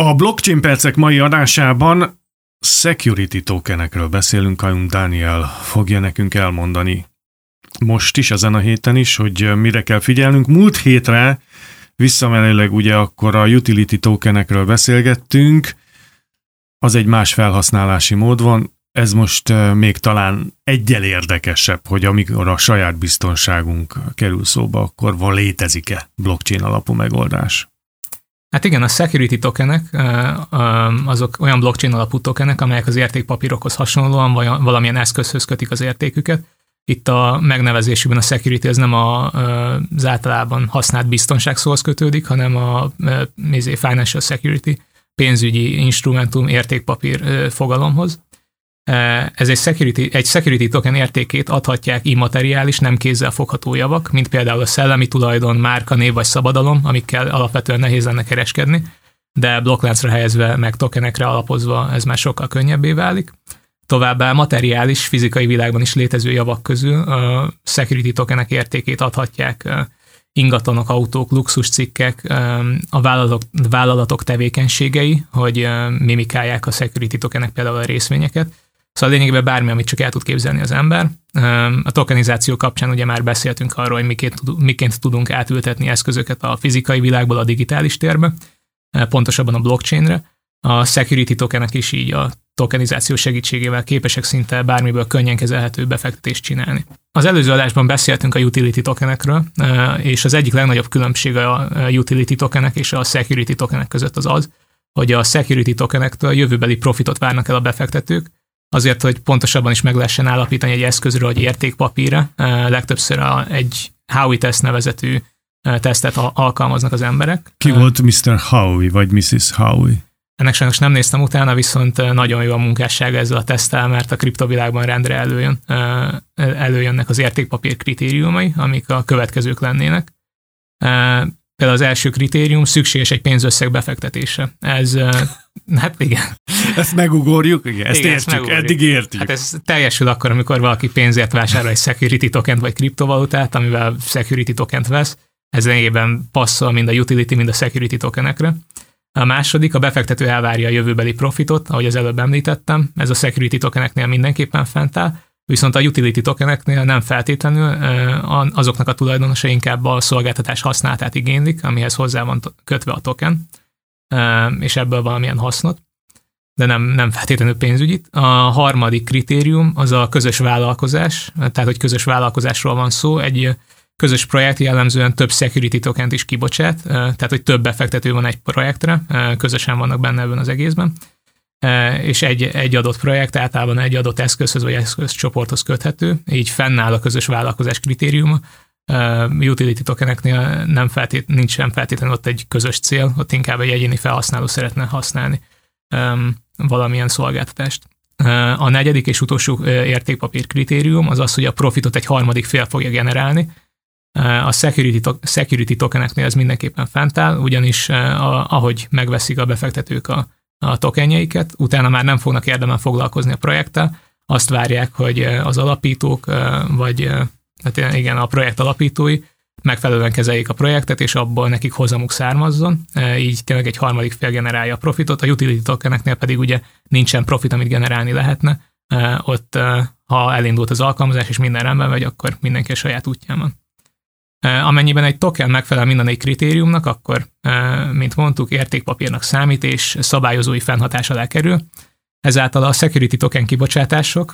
A blockchain percek mai adásában security tokenekről beszélünk, Kajun Daniel fogja nekünk elmondani most is, ezen a héten is, hogy mire kell figyelnünk. Múlt hétre visszamenőleg ugye akkor a utility tokenekről beszélgettünk, az egy más felhasználási mód van, ez most még talán egyel érdekesebb, hogy amikor a saját biztonságunk kerül szóba, akkor van létezik-e blockchain alapú megoldás? Hát igen, a security tokenek azok olyan blockchain alapú tokenek, amelyek az értékpapírokhoz hasonlóan valamilyen eszközhöz kötik az értéküket. Itt a megnevezésükben a security ez nem az általában használt biztonság szóhoz kötődik, hanem a financial security, pénzügyi instrumentum, értékpapír fogalomhoz. Ez egy security, egy security token értékét adhatják immateriális, nem kézzel fogható javak, mint például a szellemi tulajdon, márka, név vagy szabadalom, amikkel alapvetően nehéz lenne kereskedni, de blokkláncra helyezve, meg tokenekre alapozva ez már sokkal könnyebbé válik. Továbbá materiális, fizikai világban is létező javak közül a security tokenek értékét adhatják ingatlanok, autók, luxuscikkek, a vállalatok, vállalatok tevékenységei, hogy mimikálják a security tokenek például a részvényeket, Szóval lényegében bármi, amit csak el tud képzelni az ember. A tokenizáció kapcsán ugye már beszéltünk arról, hogy miként, tudunk átültetni eszközöket a fizikai világból a digitális térbe, pontosabban a blockchainre. A security tokenek is így a tokenizáció segítségével képesek szinte bármiből könnyen kezelhető befektetést csinálni. Az előző adásban beszéltünk a utility tokenekről, és az egyik legnagyobb különbség a utility tokenek és a security tokenek között az az, hogy a security tokenektől jövőbeli profitot várnak el a befektetők, azért, hogy pontosabban is meg lehessen állapítani egy eszközről, hogy értékpapíra. Legtöbbször a, egy Howie test nevezetű tesztet alkalmaznak az emberek. Ki volt Mr. Howie, vagy Mrs. Howie? Ennek sajnos nem néztem utána, viszont nagyon jó a munkássága ezzel a tesztel, mert a kriptovilágban rendre előjön, előjönnek az értékpapír kritériumai, amik a következők lennének. Például az első kritérium szükséges egy pénzösszeg befektetése. Ez, hát igen. Ezt megugorjuk, igen, ezt igen, értjük, ezt eddig értjük. Hát ez teljesül akkor, amikor valaki pénzért vásárol egy security tokent vagy kriptovalutát, amivel security tokent vesz. Ez lényegében passzol mind a utility, mind a security tokenekre. A második, a befektető elvárja a jövőbeli profitot, ahogy az előbb említettem, ez a security tokeneknél mindenképpen fent áll, viszont a utility tokeneknél nem feltétlenül azoknak a tulajdonosa inkább a szolgáltatás használatát igénylik, amihez hozzá van kötve a token, és ebből valamilyen hasznot, de nem, nem feltétlenül pénzügyit. A harmadik kritérium az a közös vállalkozás, tehát hogy közös vállalkozásról van szó, egy közös projekt jellemzően több security tokent is kibocsát, tehát hogy több befektető van egy projektre, közösen vannak benne ebben az egészben és egy, egy adott projekt általában egy adott eszközhöz vagy eszközcsoporthoz köthető, így fennáll a közös vállalkozás kritériuma. Utility tokeneknél nem feltét, nincsen feltétlenül ott egy közös cél, ott inkább egy egyéni felhasználó szeretne használni valamilyen szolgáltatást. A negyedik és utolsó értékpapír kritérium az az, hogy a profitot egy harmadik fél fogja generálni. A security, to- security tokeneknél ez mindenképpen fent áll, ugyanis ahogy megveszik a befektetők a a tokenjeiket, utána már nem fognak érdemel foglalkozni a projekttel, azt várják, hogy az alapítók, vagy hát igen, a projekt alapítói megfelelően kezeljék a projektet, és abból nekik hozamuk származzon, így tényleg egy harmadik fél generálja a profitot, a utility tokeneknél pedig ugye nincsen profit, amit generálni lehetne, ott ha elindult az alkalmazás, és minden rendben vagy, akkor mindenki a saját útján van. Amennyiben egy token megfelel minden egy kritériumnak, akkor, mint mondtuk, értékpapírnak számít, és szabályozói fennhatás alá kerül. Ezáltal a security token kibocsátások,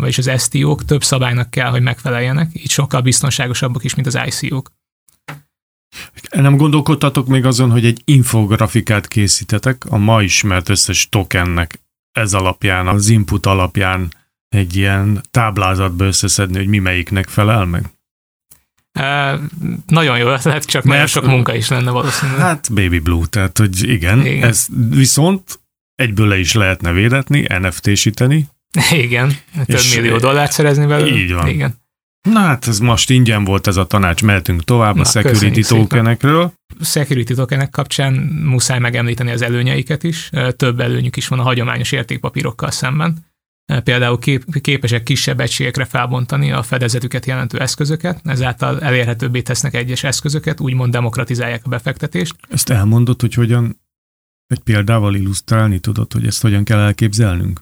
vagyis az STO-k több szabálynak kell, hogy megfeleljenek, így sokkal biztonságosabbak is, mint az ICO-k. Nem gondolkodtatok még azon, hogy egy infografikát készítetek a ma ismert összes tokennek ez alapján, az input alapján egy ilyen táblázatba összeszedni, hogy mi melyiknek felel meg? Nagyon jó ötlet, csak Mert, nagyon sok munka is lenne valószínűleg. Hát Baby Blue, tehát hogy igen, igen. ez viszont egyből le is lehetne védetni, NFT-síteni. Igen, több millió dollárt szerezni belőle. Így van. Igen. Na hát ez most ingyen volt ez a tanács, mehetünk tovább Na, a security tokenekről. Security tokenek kapcsán muszáj megemlíteni az előnyeiket is. Több előnyük is van a hagyományos értékpapírokkal szemben. Például kép, képesek kisebb egységekre felbontani a fedezetüket jelentő eszközöket, ezáltal elérhetőbbé tesznek egyes eszközöket, úgymond demokratizálják a befektetést. Ezt elmondott, hogy hogyan Egy példával illusztrálni tudod, hogy ezt hogyan kell elképzelnünk?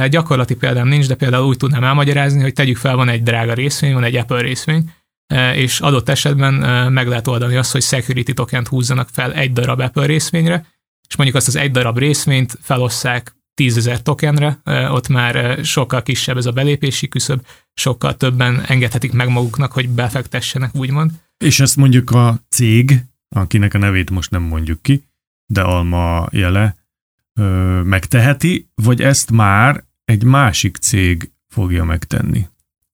Egy gyakorlati példám nincs, de például úgy tudnám elmagyarázni, hogy tegyük fel, van egy drága részvény, van egy Apple részvény, és adott esetben meg lehet oldani azt, hogy security tokent húzzanak fel egy darab Apple részvényre, és mondjuk azt az egy darab részvényt felosszák tízezer tokenre, ott már sokkal kisebb ez a belépési küszöb, sokkal többen engedhetik meg maguknak, hogy befektessenek, úgymond. És ezt mondjuk a cég, akinek a nevét most nem mondjuk ki, de alma jele, ö, megteheti, vagy ezt már egy másik cég fogja megtenni?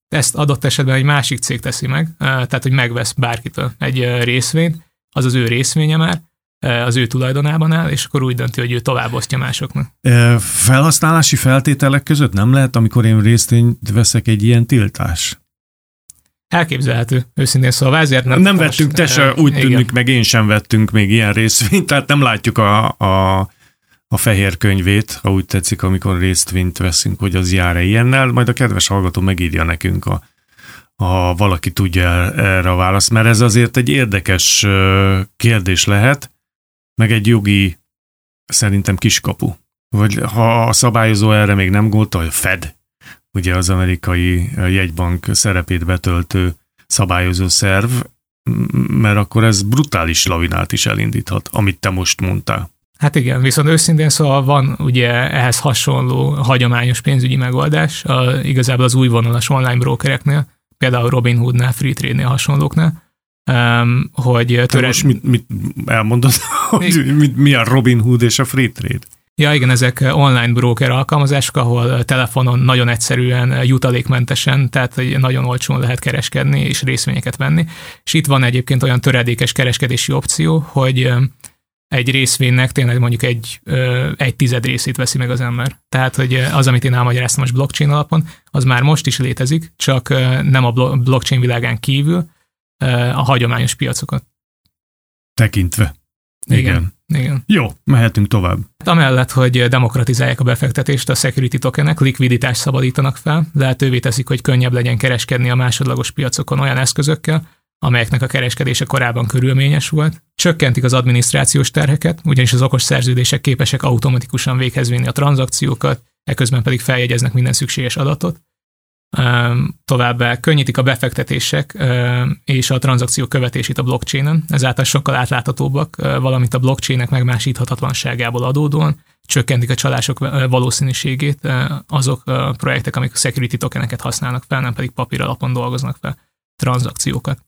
Ezt adott esetben egy másik cég teszi meg, tehát hogy megvesz bárkitől egy részvényt, az az ő részvénye már, az ő tulajdonában áll, és akkor úgy dönti, hogy ő továbbosztja másoknak. Felhasználási feltételek között nem lehet, amikor én részvényt veszek egy ilyen tiltás? Elképzelhető, őszintén szóval ezért nem. Nem vettünk, te se, úgy igen. tűnik, meg én sem vettünk még ilyen részvényt, tehát nem látjuk a, a, a fehér könyvét, ha úgy tetszik, amikor részvényt veszünk, hogy az jár-e ilyennel, majd a kedves hallgató megírja nekünk, a, ha valaki tudja erre a választ, mert ez azért egy érdekes kérdés lehet, meg egy jogi szerintem kiskapu. Vagy ha a szabályozó erre még nem gondolta, hogy Fed, ugye az amerikai jegybank szerepét betöltő szabályozó szerv, mert akkor ez brutális lavinát is elindíthat, amit te most mondtál. Hát igen, viszont őszintén szóval van ugye ehhez hasonló hagyományos pénzügyi megoldás, a, igazából az új vonalas online brokereknél, például Robinhoodnál, Freetrade-nél hasonlóknál, um, hogy töre... most mit, mit elmondod, hogy mit, mi a Robinhood és a Freetrade? Ja, igen, ezek online broker alkalmazások, ahol telefonon nagyon egyszerűen, jutalékmentesen, tehát nagyon olcsón lehet kereskedni és részvényeket venni. És itt van egyébként olyan töredékes kereskedési opció, hogy egy részvénynek tényleg mondjuk egy, egy tized részét veszi meg az ember. Tehát, hogy az, amit én elmagyaráztam most blockchain alapon, az már most is létezik, csak nem a blockchain világán kívül, a hagyományos piacokat. Tekintve. Igen. Igen. Jó, mehetünk tovább. Amellett, hogy demokratizálják a befektetést, a security tokenek likviditást szabadítanak fel, lehetővé teszik, hogy könnyebb legyen kereskedni a másodlagos piacokon olyan eszközökkel, amelyeknek a kereskedése korábban körülményes volt. Csökkentik az adminisztrációs terheket, ugyanis az okos szerződések képesek automatikusan véghez vinni a tranzakciókat, eközben pedig feljegyeznek minden szükséges adatot. Továbbá könnyítik a befektetések és a tranzakció követését a blockchainen, ezáltal sokkal átláthatóbbak, valamint a blockchainek megmásíthatatlanságából adódóan csökkentik a csalások valószínűségét azok a projektek, amik security tokeneket használnak fel, nem pedig papír alapon dolgoznak fel tranzakciókat.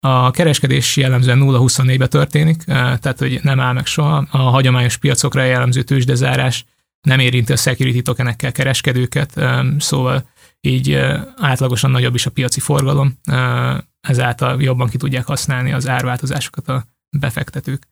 A kereskedés jellemzően 0-24-be történik, tehát hogy nem áll meg soha. A hagyományos piacokra jellemző tőzsdezárás nem érinti a security tokenekkel kereskedőket, szóval így átlagosan nagyobb is a piaci forgalom, ezáltal jobban ki tudják használni az árváltozásokat a befektetők.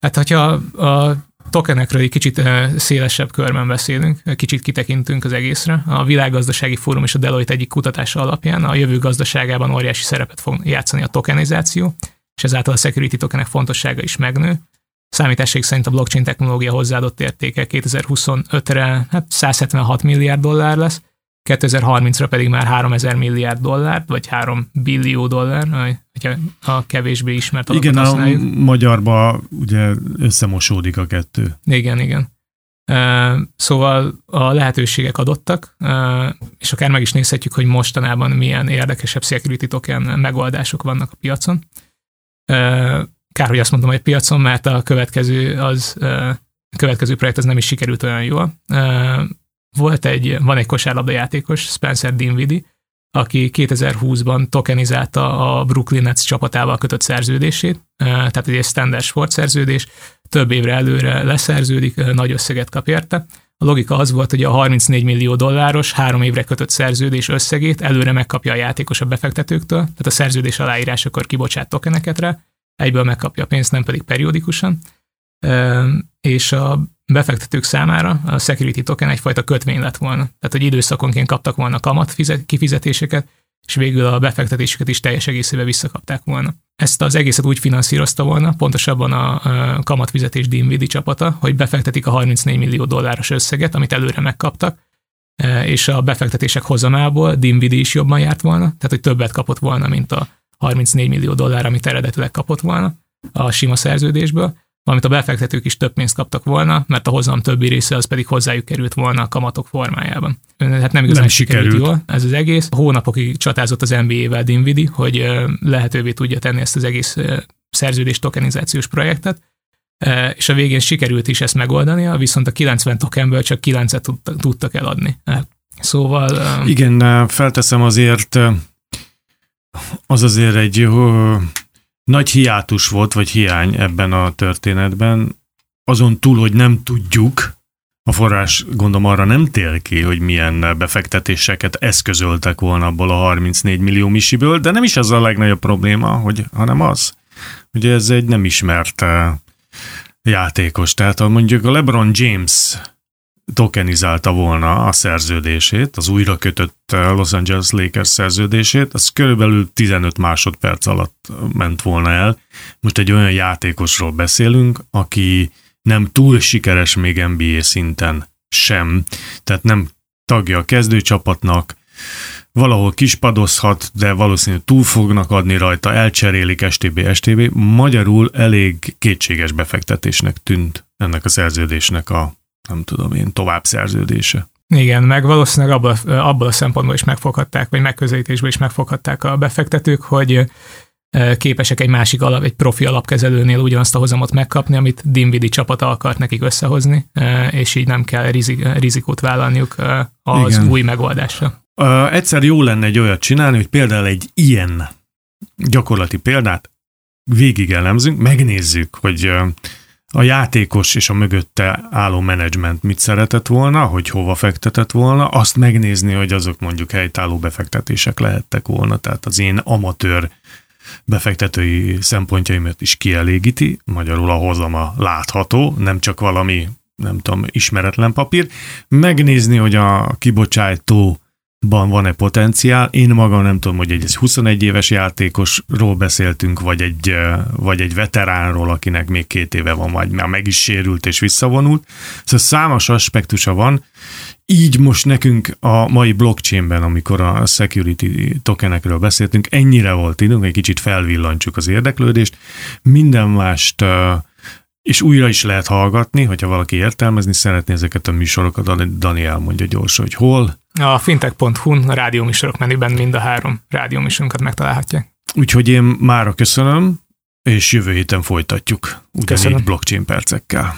Hát, hogyha a tokenekről egy kicsit szélesebb körben beszélünk, kicsit kitekintünk az egészre. A Világgazdasági Fórum és a Deloitte egyik kutatása alapján a jövő gazdaságában óriási szerepet fog játszani a tokenizáció, és ezáltal a security tokenek fontossága is megnő. Számításig szerint a blockchain technológia hozzáadott értéke 2025-re hát 176 milliárd dollár lesz, 2030-ra pedig már 3000 milliárd dollár, vagy 3 billió dollár, hogyha a kevésbé ismert Igen, használjuk. a magyarba ugye összemosódik a kettő. Igen, igen. Szóval a lehetőségek adottak, és akár meg is nézhetjük, hogy mostanában milyen érdekesebb security token megoldások vannak a piacon. Kár, hogy azt mondom, hogy piacon, mert a következő, az, a következő projekt az nem is sikerült olyan jól volt egy, van egy kosárlabda játékos, Spencer Dinwiddie, aki 2020-ban tokenizálta a Brooklyn Nets csapatával kötött szerződését, tehát egy standard sport szerződés, több évre előre leszerződik, nagy összeget kap érte. A logika az volt, hogy a 34 millió dolláros három évre kötött szerződés összegét előre megkapja a játékos a befektetőktől, tehát a szerződés aláírásakor kibocsát tokeneket rá, egyből megkapja a pénzt, nem pedig periódikusan. És a befektetők számára a security token egyfajta kötvény lett volna. Tehát, hogy időszakonként kaptak volna kamat kifizetéseket, és végül a befektetéseket is teljes egészébe visszakapták volna. Ezt az egészet úgy finanszírozta volna, pontosabban a kamatfizetés Dinwiddie csapata, hogy befektetik a 34 millió dolláros összeget, amit előre megkaptak, e, és a befektetések hozamából Dinwiddie is jobban járt volna, tehát hogy többet kapott volna, mint a 34 millió dollár, amit eredetileg kapott volna a sima szerződésből, valamint a befektetők is több pénzt kaptak volna, mert a hozam többi része az pedig hozzájuk került volna a kamatok formájában. Hát nem igazán nem sikerült. sikerült jól ez az egész. Hónapokig csatázott az NBA-vel Dinvidi, hogy lehetővé tudja tenni ezt az egész szerződés tokenizációs projektet, és a végén sikerült is ezt megoldania, viszont a 90 tokenből csak 9-et tudtak eladni. Szóval... Igen, felteszem azért, az azért egy nagy hiátus volt, vagy hiány ebben a történetben, azon túl, hogy nem tudjuk, a forrás gondom arra nem tér ki, hogy milyen befektetéseket eszközöltek volna abból a 34 millió misiből, de nem is ez a legnagyobb probléma, hogy, hanem az, hogy ez egy nem ismert uh, játékos. Tehát mondjuk a LeBron James tokenizálta volna a szerződését, az újra kötött Los Angeles Lakers szerződését, az körülbelül 15 másodperc alatt ment volna el. Most egy olyan játékosról beszélünk, aki nem túl sikeres még NBA szinten sem, tehát nem tagja a kezdőcsapatnak, valahol kispadozhat, de valószínűleg túl fognak adni rajta, elcserélik STB, STB. Magyarul elég kétséges befektetésnek tűnt ennek a szerződésnek a nem tudom én, tovább szerződése. Igen, meg valószínűleg abból, abból a szempontból is megfoghatták, vagy megközelítésből is megfoghatták a befektetők, hogy képesek egy másik alap, egy profi alapkezelőnél ugyanazt a hozamot megkapni, amit Dinvidi csapata akart nekik összehozni, és így nem kell rizik, rizikót vállalniuk az Igen. új megoldásra. Egyszer jó lenne egy olyat csinálni, hogy például egy ilyen gyakorlati példát végig elemzünk, megnézzük, hogy a játékos és a mögötte álló menedzsment mit szeretett volna, hogy hova fektetett volna, azt megnézni, hogy azok mondjuk helytálló befektetések lehettek volna, tehát az én amatőr befektetői szempontjaimat is kielégíti, magyarul a hozama látható, nem csak valami, nem tudom, ismeretlen papír, megnézni, hogy a kibocsátó ban van-e potenciál. Én magam nem tudom, hogy egy 21 éves játékosról beszéltünk, vagy egy, vagy egy veteránról, akinek még két éve van, vagy már meg is sérült és visszavonult. Szóval számos aspektusa van. Így most nekünk a mai blockchainben, amikor a security tokenekről beszéltünk, ennyire volt időnk, egy kicsit felvillantsuk az érdeklődést. Minden mást és újra is lehet hallgatni, hogyha valaki értelmezni szeretné ezeket a műsorokat, Daniel mondja gyorsan, hogy hol. A fintech.hu-n a rádióműsorok menüben mind a három rádióműsorunkat megtalálhatják. Úgyhogy én mára köszönöm, és jövő héten folytatjuk ugyanígy Köszönöm. blockchain percekkel.